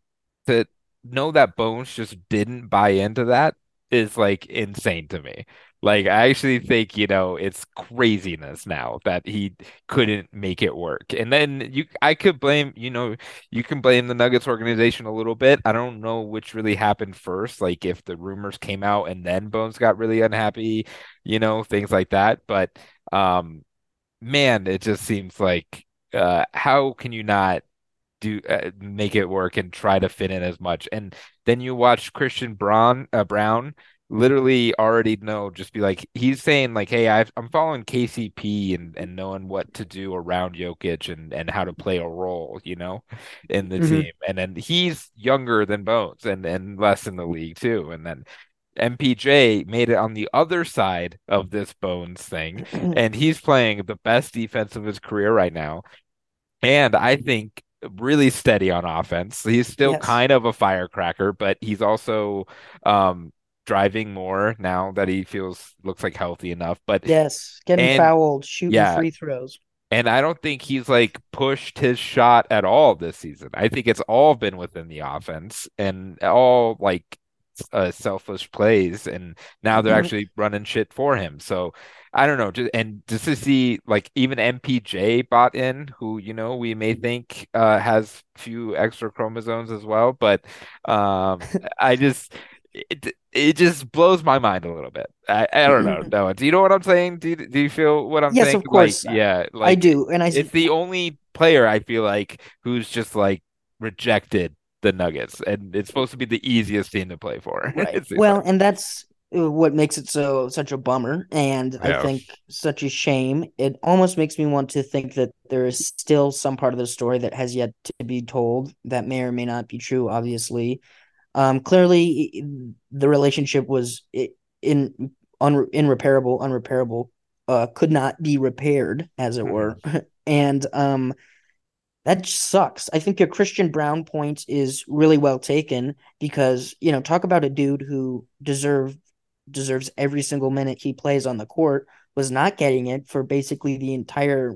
to know that Bones just didn't buy into that is like insane to me. Like I actually think, you know, it's craziness now that he couldn't make it work. And then you I could blame, you know, you can blame the Nuggets organization a little bit. I don't know which really happened first, like if the rumors came out and then Bones got really unhappy, you know, things like that. But um man, it just seems like uh how can you not do uh, make it work and try to fit in as much. And then you watch Christian Braun uh, Brown literally already know just be like he's saying like hey i am following KCP and and knowing what to do around Jokic and and how to play a role you know in the hmm team. And then he's younger than Bones and and less in the league too. And then MPJ made it on the other side of this Bones thing <clears throat> and he's playing the best defense of his career right now. And I think really steady on offense. He's still Yes. kind of a firecracker, but he's also um, driving more now that he feels looks like healthy enough. But Yes. Getting and fouled, shooting yeah, free throws. and I don't think he's like pushed his shot at all this season. I think it's all been within the offense and all like uh, selfish plays, and now they're Mhm. actually running shit for him. So I don't know. Just, and just to see like even MPJ bought in, who you know we may think uh, has few extra chromosomes as well, but um, I just. It, it just blows my mind a little bit. I, I don't know. No, do you know what I'm saying? Do you, do you feel what I'm Yes, saying? of Like, course. yeah, I do. And I it's the only player I feel like who's just like rejected the Nuggets, and it's supposed to be the easiest team to play for. <laughs> Right. Well, like. and that's uh, what makes it so such a bummer and I think such a shame. It almost makes me want to think that there is still some part of the story that has yet to be told that may or may not be true, obviously. Um, clearly the relationship was in un, irreparable, unrepairable, uh, could not be repaired, as it Mhm. were. <laughs> And um that sucks. I think your Christian Braun point is really well taken because, you know, talk about a dude who deserve deserves every single minute he plays on the court, was not getting it for basically the entire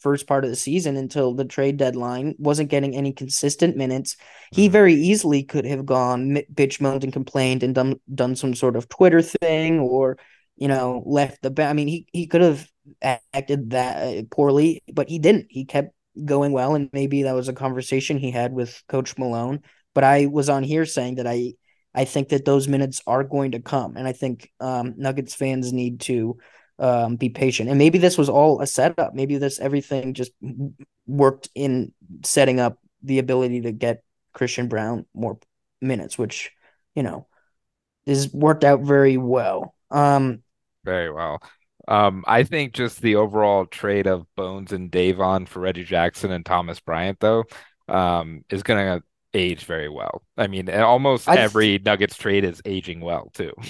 first part of the season until the trade deadline, wasn't getting any consistent minutes. He Mhm. very easily could have gone bitch moaned and complained and done done some sort of Twitter thing or, you know, left the I mean, he he could have acted that uh, poorly, but he didn't. He kept going well, and maybe that was a conversation he had with Coach Malone. But I was on here saying that I I think that those minutes are going to come, and I think um, Nuggets fans need to um, be patient. And maybe this was all a setup. Maybe this everything just worked in setting up the ability to get Christian Braun more minutes, which you know is worked out very well. Um, Very well. Um, I think just the overall trade of Bones and Davon for Reggie Jackson and Thomas Bryant, though, um, is gonna age very well. I mean, almost I th- every Nuggets trade is aging well too. <laughs>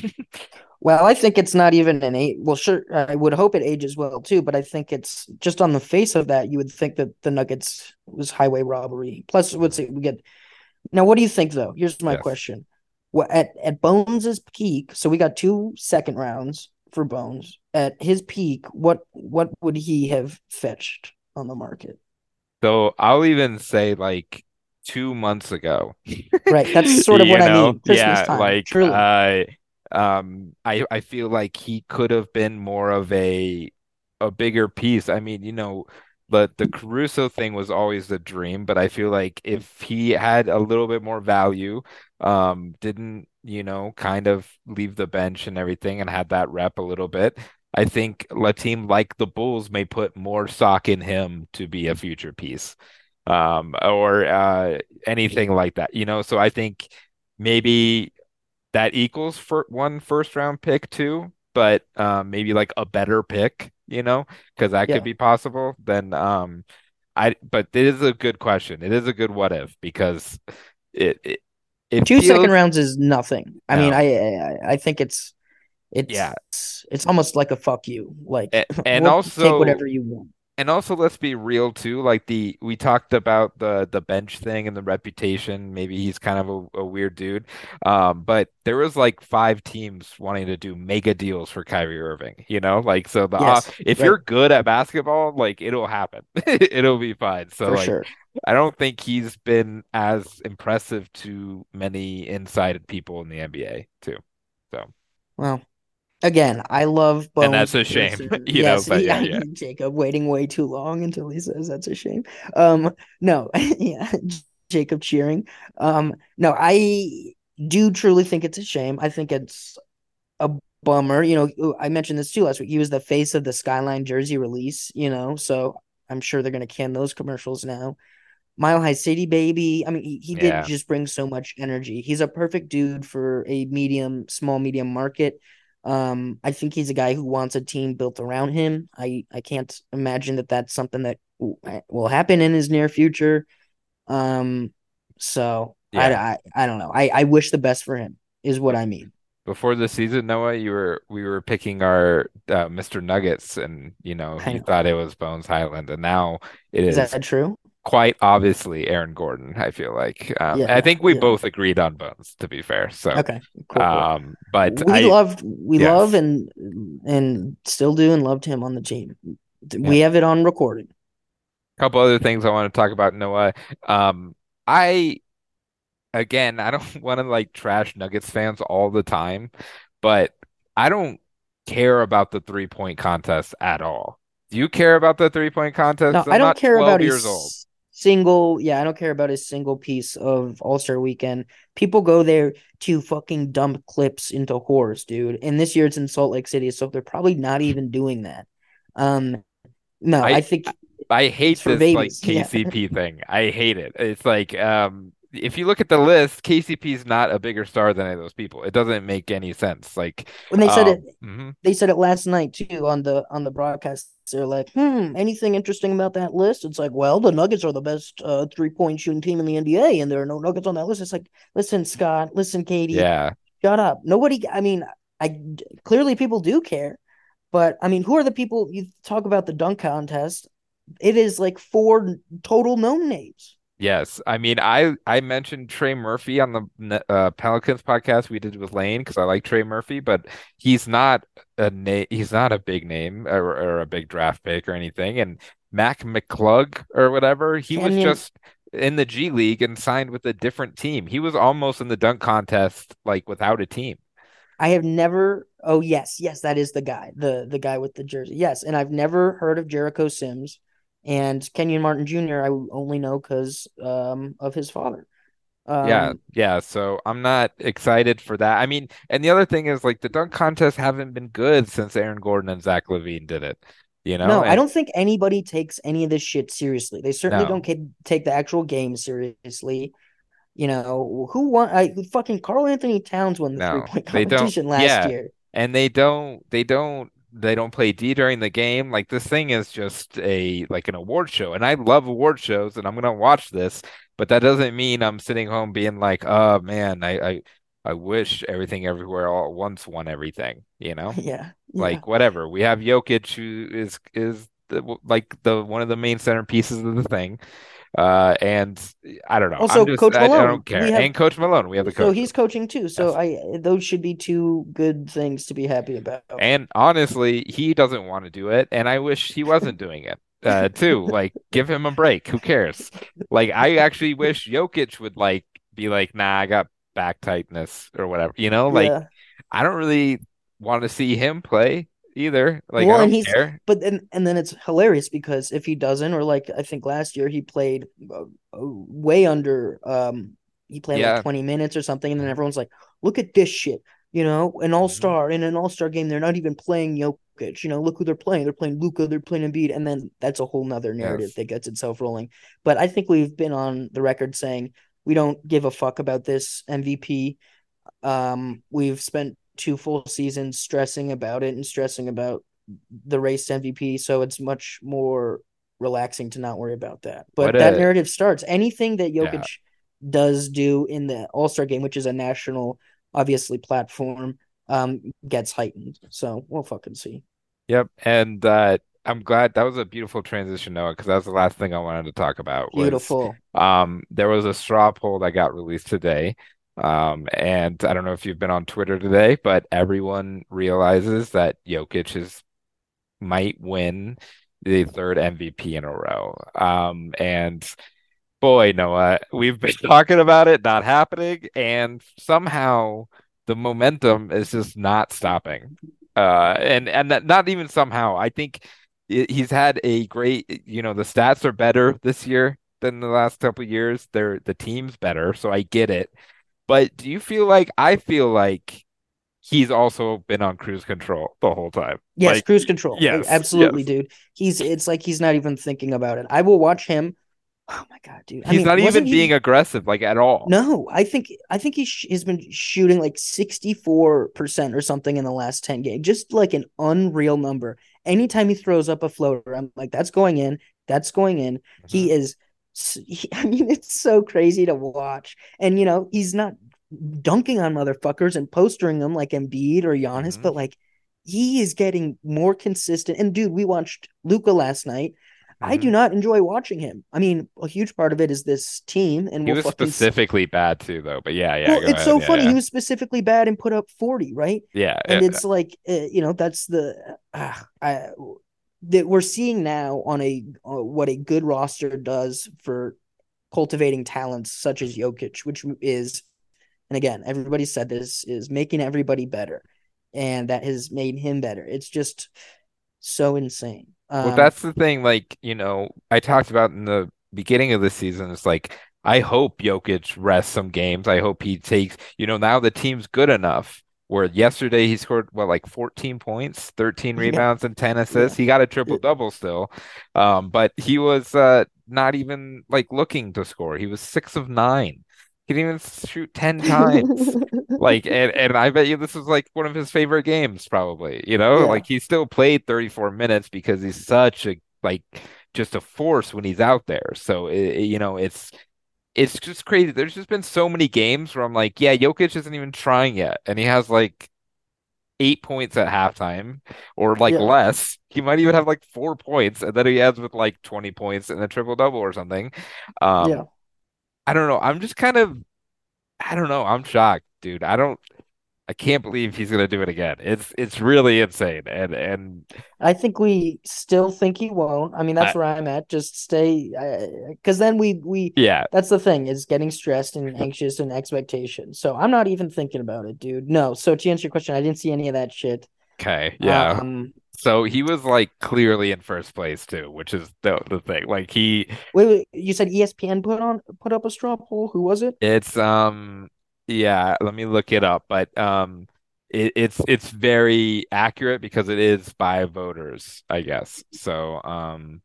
Well, I think it's not even an eight. Well, sure, I would hope it ages well too, but I think it's just on the face of that, you would think that the Nuggets was highway robbery. Plus, let's see, we get now. What do you think though? Here's my Yes. question: What at at Bones's peak? So we got two second rounds for Bones. At his peak, what what would he have fetched on the market? So I'll even say like two months ago. <laughs> Right, that's sort of what You I mean. Christmas yeah, time, like truly. uh um I I feel like he could have been more of a a bigger piece. I mean, you know, but the Caruso thing was always the dream, but I feel like if he had a little bit more value, um, didn't, you know, kind of leave the bench and everything and had that rep a little bit, I think a team like the Bulls may put more stock in him to be a future piece um, or uh, anything like that. You know, so I think maybe that equals for one first round pick too, but um, maybe like a better pick, you know, because that could be possible. Then um, I, but it is a good question. It is a good what if because it it, it two second feels rounds is nothing. I mean, I I, I think it's it's yeah, it's it's almost like a fuck you. Like A- <laughs> and we'll take also whatever you want. And also, let's be real too. Like the we talked about the the bench thing and the reputation. Maybe he's kind of a, a weird dude. Um, but there was like five teams wanting to do mega deals for Kyrie Irving. You know, like so the uh, Yes, if right, you're good at basketball, like it'll happen. <laughs> It'll be fine. So for like sure. I don't think he's been as impressive to many inside people in the NBA too. So. Well, again, I love And that's a shame, <laughs> you know, Yes, but yeah, yeah, yeah. <laughs> Jacob waiting way too long until he says that's a shame. Um, no, <laughs> yeah, Jacob cheering. Um, no, I do truly think it's a shame. I think it's a bummer. You know, I mentioned this too last week. He was the face of the Skyline jersey release, you know, so I'm sure they're gonna can those commercials now. Mile High City Baby. I mean, he, he did Yeah. just bring so much energy. He's a perfect dude for a medium, small medium market. Um, I think he's a guy who wants a team built around him. I I can't imagine that that's something that will happen in his near future. Um, so I, Yeah. I I don't know. I I wish the best for him is what I mean. Before the season, Noah, you were we were picking our uh, Mr. Nuggets, and you know I you know. thought it was Bones Hyland, and now it Is is that true? Quite obviously Aaron Gordon. I feel like um, I think we yeah. both agreed on Bones, to be fair. So, Okay, cool, cool. um, but We I loved, we love, and and still do, and loved him on the team. yeah. We have it on recording. couple other things I want to talk about, Noah. Um, I again, I don't <laughs> want to like trash Nuggets fans all the time, but I don't care about the three point contest at all. Do you care about the three point contest? No, 'Cause I I'm don't not care 12 about years old. Single. Yeah, I don't care about his single piece of All Star Weekend. People go there to fucking dump clips into whores, dude. And this year it's in Salt Lake City, so they're probably not even doing that. Um, no, I I think I hate this like babies. <laughs> Yeah. KCP thing. I hate it. It's like um if you look at the list, KCP is not a bigger star than any of those people. It doesn't make any sense. Like When they said it, um mhm. they said it last night too on the on the broadcast. They're like, hmm, anything interesting about that list? It's like, well, the Nuggets are the best uh, three point shooting team in the NBA, and there are no Nuggets on that list. It's like, listen, Scott, listen, Katie, Yeah. shut up. Nobody. I mean, I clearly people do care, but I mean, who are the people you talk about the dunk contest? It is like four total known names. Yes, I mean, I I mentioned Trey Murphy on the uh, Pelicans podcast we did with Lane because I like Trey Murphy, but he's not a name. He's not a big name or, or a big draft pick or anything. And Mac McClung or whatever, he was Kenyon, just in the G League and signed with a different team. He was almost in the dunk contest like without a team. I have never. Oh yes, yes, that is the guy, the the guy with the jersey. Yes, and I've never heard of Jericho Sims and Kenyon Martin Jr. I only know because um of his father. Yeah, Um, yeah. So I'm not excited for that. I mean, and the other thing is like the dunk contests haven't been good since Aaron Gordon and Zach LaVine did it, you know? no, I don't think anybody takes any of this shit seriously. They certainly don't no. take the actual game seriously. You know, who won? I fucking Karl-Anthony Towns won the three No, point they don't. competition last Yeah, year. and they don't. They don't. They don't play D during the game. Like this thing is just a like an award show, and I love award shows, and I'm gonna watch this. But that doesn't mean I'm sitting home being like, oh man, I I, I wish everything everywhere all at once won everything. You know, <laughs> Yeah, yeah. like whatever. We have Jokic, who is is the, like the one of the main centerpieces of the thing. Uh, and I don't know. Also, just Coach I, I don't care. have And Coach Malone, we have the so coach. he's coaching too. So Yes. I those should be two good things to be happy about. And honestly, he doesn't want to do it, and I wish he wasn't doing it uh, too. <laughs> Like, give him a break. Who cares? Like, I actually wish Jokic would like be like, nah, I got back tightness or whatever. You know, like Yeah. I don't really want to see him play either. Like, Well, and he's care. but then and then it's hilarious because if he doesn't, or like I think last year he played uh, uh, way under um he played like 20 minutes or something, and then everyone's like, look at this shit, you know, an Mhm. all-star in an all-star game, they're not even playing Jokic, you know, look who they're playing. They're playing Luka, they're playing Embiid, and then that's a whole nother narrative Yes. that gets itself rolling. But I think we've been on the record saying we don't give a fuck about this MVP. Um, we've spent two full seasons stressing about it and stressing about the race MVP, so it's much more relaxing to not worry about that. What But that a narrative starts. Anything that yeah. Jokic does do in the All Star game, which is a national, obviously, platform, um, gets heightened. So we'll fucking see. Yep. And uh, I'm glad that was a beautiful transition, Noah, because that was the last thing I wanted to talk about was Beautiful. um there was a straw poll that got released today. Um, and I don't know if you've been on Twitter today, but everyone realizes that Jokic is might win the third MVP in a row. Um, and boy, Noah, we've been <laughs> talking about it not happening, and somehow the momentum is just not stopping. Uh, and and not even somehow. I think he's had a great, you know, the stats are better this year than the last couple years. They're the team's better, so I get it. But do you feel like I feel like he's also been on cruise control the whole time? Yes, like, cruise control. Yes, absolutely, yes. dude. He's it's like he's not even thinking about it. I will watch him. Oh my god, dude! He's I mean, not even he... being aggressive like at all. No, I think I think he sh- has been shooting like sixty four percent or something in the last ten games, just like an unreal number. Anytime he throws up a floater, I'm like, that's going in. That's going in. Mm-hmm. He is. <laughs> I mean, it's so crazy to watch, and you know, he's not dunking on motherfuckers and postering them like Embiid or Giannis, mm-hmm. but like he is getting more consistent. And dude, we watched Luka last night. Mm-hmm. I do mm-hmm. not enjoy watching him. I mean, a huge part of it is this team, and he we'll was specifically bad too, though. But yeah, yeah. Well, it's ahead. so yeah, funny. Yeah. He was specifically bad and put up forty, right? Yeah, and yeah. it's like uh, you know that's the uh, I, that we're seeing now on a uh, what a good roster does for cultivating talents such as Jokic, which is, and again, everybody said this is making everybody better, and that has made him better. It's just so insane. Um, well, that's the thing. Like, you know, I talked about in the beginning of the season. It's like, I hope Jokic rests some games. I hope he takes, you know, now the team's good enough where yesterday he scored, what, like 14 points, 13 rebounds, yeah. and 10 assists. Yeah. He got a triple double still. Um, but he was uh, not even like looking to score. He was six of nine. He didn't even shoot 10 <laughs> times. like and, and I bet you this was like one of his favorite games probably, you know? Yeah. Like he still played 34 minutes because he's such a like just a force when he's out there. So it, you know, it's it's just crazy. There's just been so many games where I'm like, yeah, Jokic isn't even trying yet and he has like eight points at halftime or like yeah. less. He might even have like four points and then he adds with like 20 points and a triple double or something. Um, yeah. I don't know. I'm just kind of, I don't know. I'm shocked, dude. I don't, I can't believe he's gonna do it again. It's it's really insane, and and I think we still think he won't. I mean, that's I, where I'm at. Just stay, because then we we yeah. That's the thing is getting stressed and anxious and expectation. So I'm not even thinking about it, dude. No. So to answer your question, I didn't see any of that shit. Okay. Yeah. Um, so he was like clearly in first place too, which is the the thing. Like he wait, wait, you said ESPN put on put up a straw poll. Who was it? It's um yeah, let me look it up, but um it, it's it's very accurate because it is by voters, I guess. So um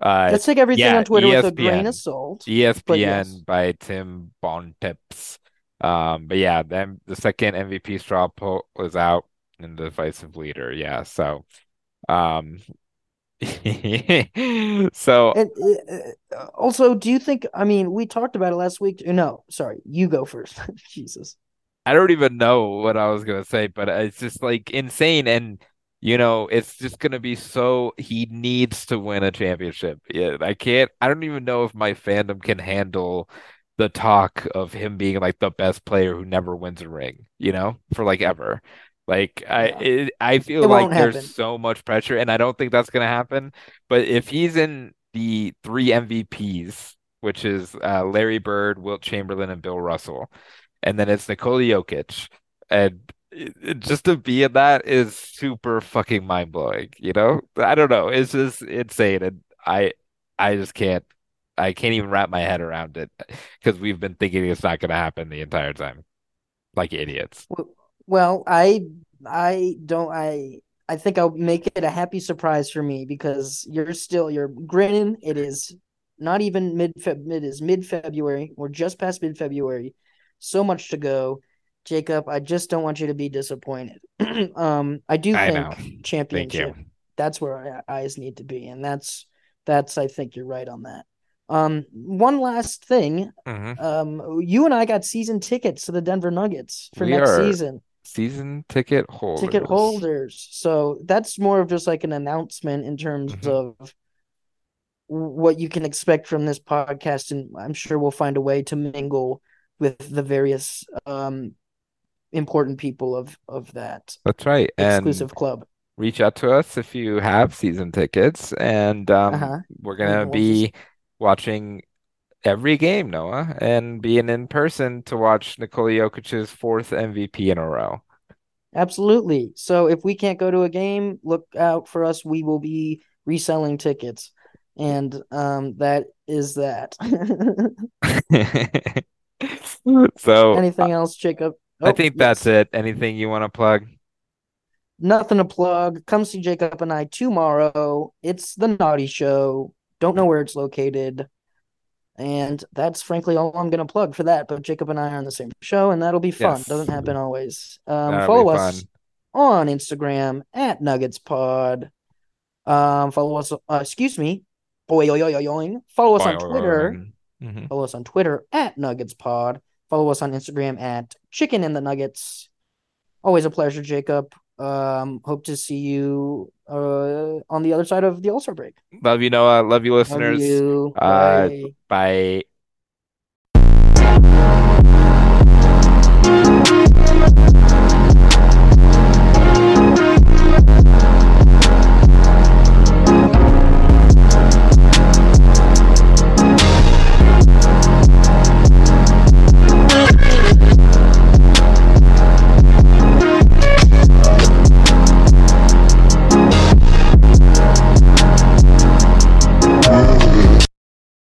uh let's take everything yeah, on Twitter ESPN, with a grain of salt. ESPN yes. by Tim Bontemps. Um but yeah, then the second MVP straw poll was out and the divisive leader. Yeah. So, um, <laughs> so and, uh, also, do you think? I mean, we talked about it last week. No, sorry, you go first. <laughs> Jesus, I don't even know what I was gonna say, but it's just like insane, and you know, it's just gonna be so. He needs to win a championship. Yeah, I can't. I don't even know if my fandom can handle the talk of him being like the best player who never wins a ring. You know, for like ever. Like I, yeah. it, I feel it like there's so much pressure, and I don't think that's gonna happen. But if he's in the three MVPs, which is uh, Larry Bird, Wilt Chamberlain, and Bill Russell, and then it's Nikola Jokic, and it, just to be in that is super fucking mind blowing. You know, I don't know, it's just insane, and I, I just can't, I can't even wrap my head around it because we've been thinking it's not gonna happen the entire time, like idiots. Well, well, I I don't I I think I'll make it a happy surprise for me because you're still you're grinning. It is not even mid it is mid February. We're just past mid February. So much to go. Jacob, I just don't want you to be disappointed. <clears throat> um, I do I think know. championship. That's where our eyes need to be, and that's that's I think you're right on that. Um, one last thing. Mm-hmm. Um, you and I got season tickets to the Denver Nuggets for we next are. season season ticket holders. Ticket holders. So that's more of just like an announcement in terms mm-hmm. of what you can expect from this podcast, and I'm sure we'll find a way to mingle with the various um, important people of of that. That's right, exclusive and club. Reach out to us if you have season tickets, and um, uh-huh. we're gonna be watching every game, Noah, and being in person to watch Nikola Jokic's fourth MVP in a row. Absolutely. So if we can't go to a game, look out for us. We will be reselling tickets. And um that is that. <laughs> So uh, Anything else, Jacob? I Oh, think that's it. Anything you want to plug? Nothing to plug. Come see Jacob and I tomorrow. It's the Naughty Show. Don't know where it's located. And that's frankly all I'm going to plug for that. But Jacob and I are on the same show, and that'll be fun. Doesn't happen always. Um, follow us on Instagram at Nuggets Pod. Um, follow us. Uh, excuse me. Boy, yo, yo, yo, yoing. Follow us on Twitter. hmm Follow us on Twitter at Nuggets Pod. Follow us on Instagram at Chicken and the Nuggets. Always a pleasure, Jacob. Um, hope to see you uh, on the other side of the All Star break. Love you, Noah. Love you, listeners. Love you. Uh, bye. bye.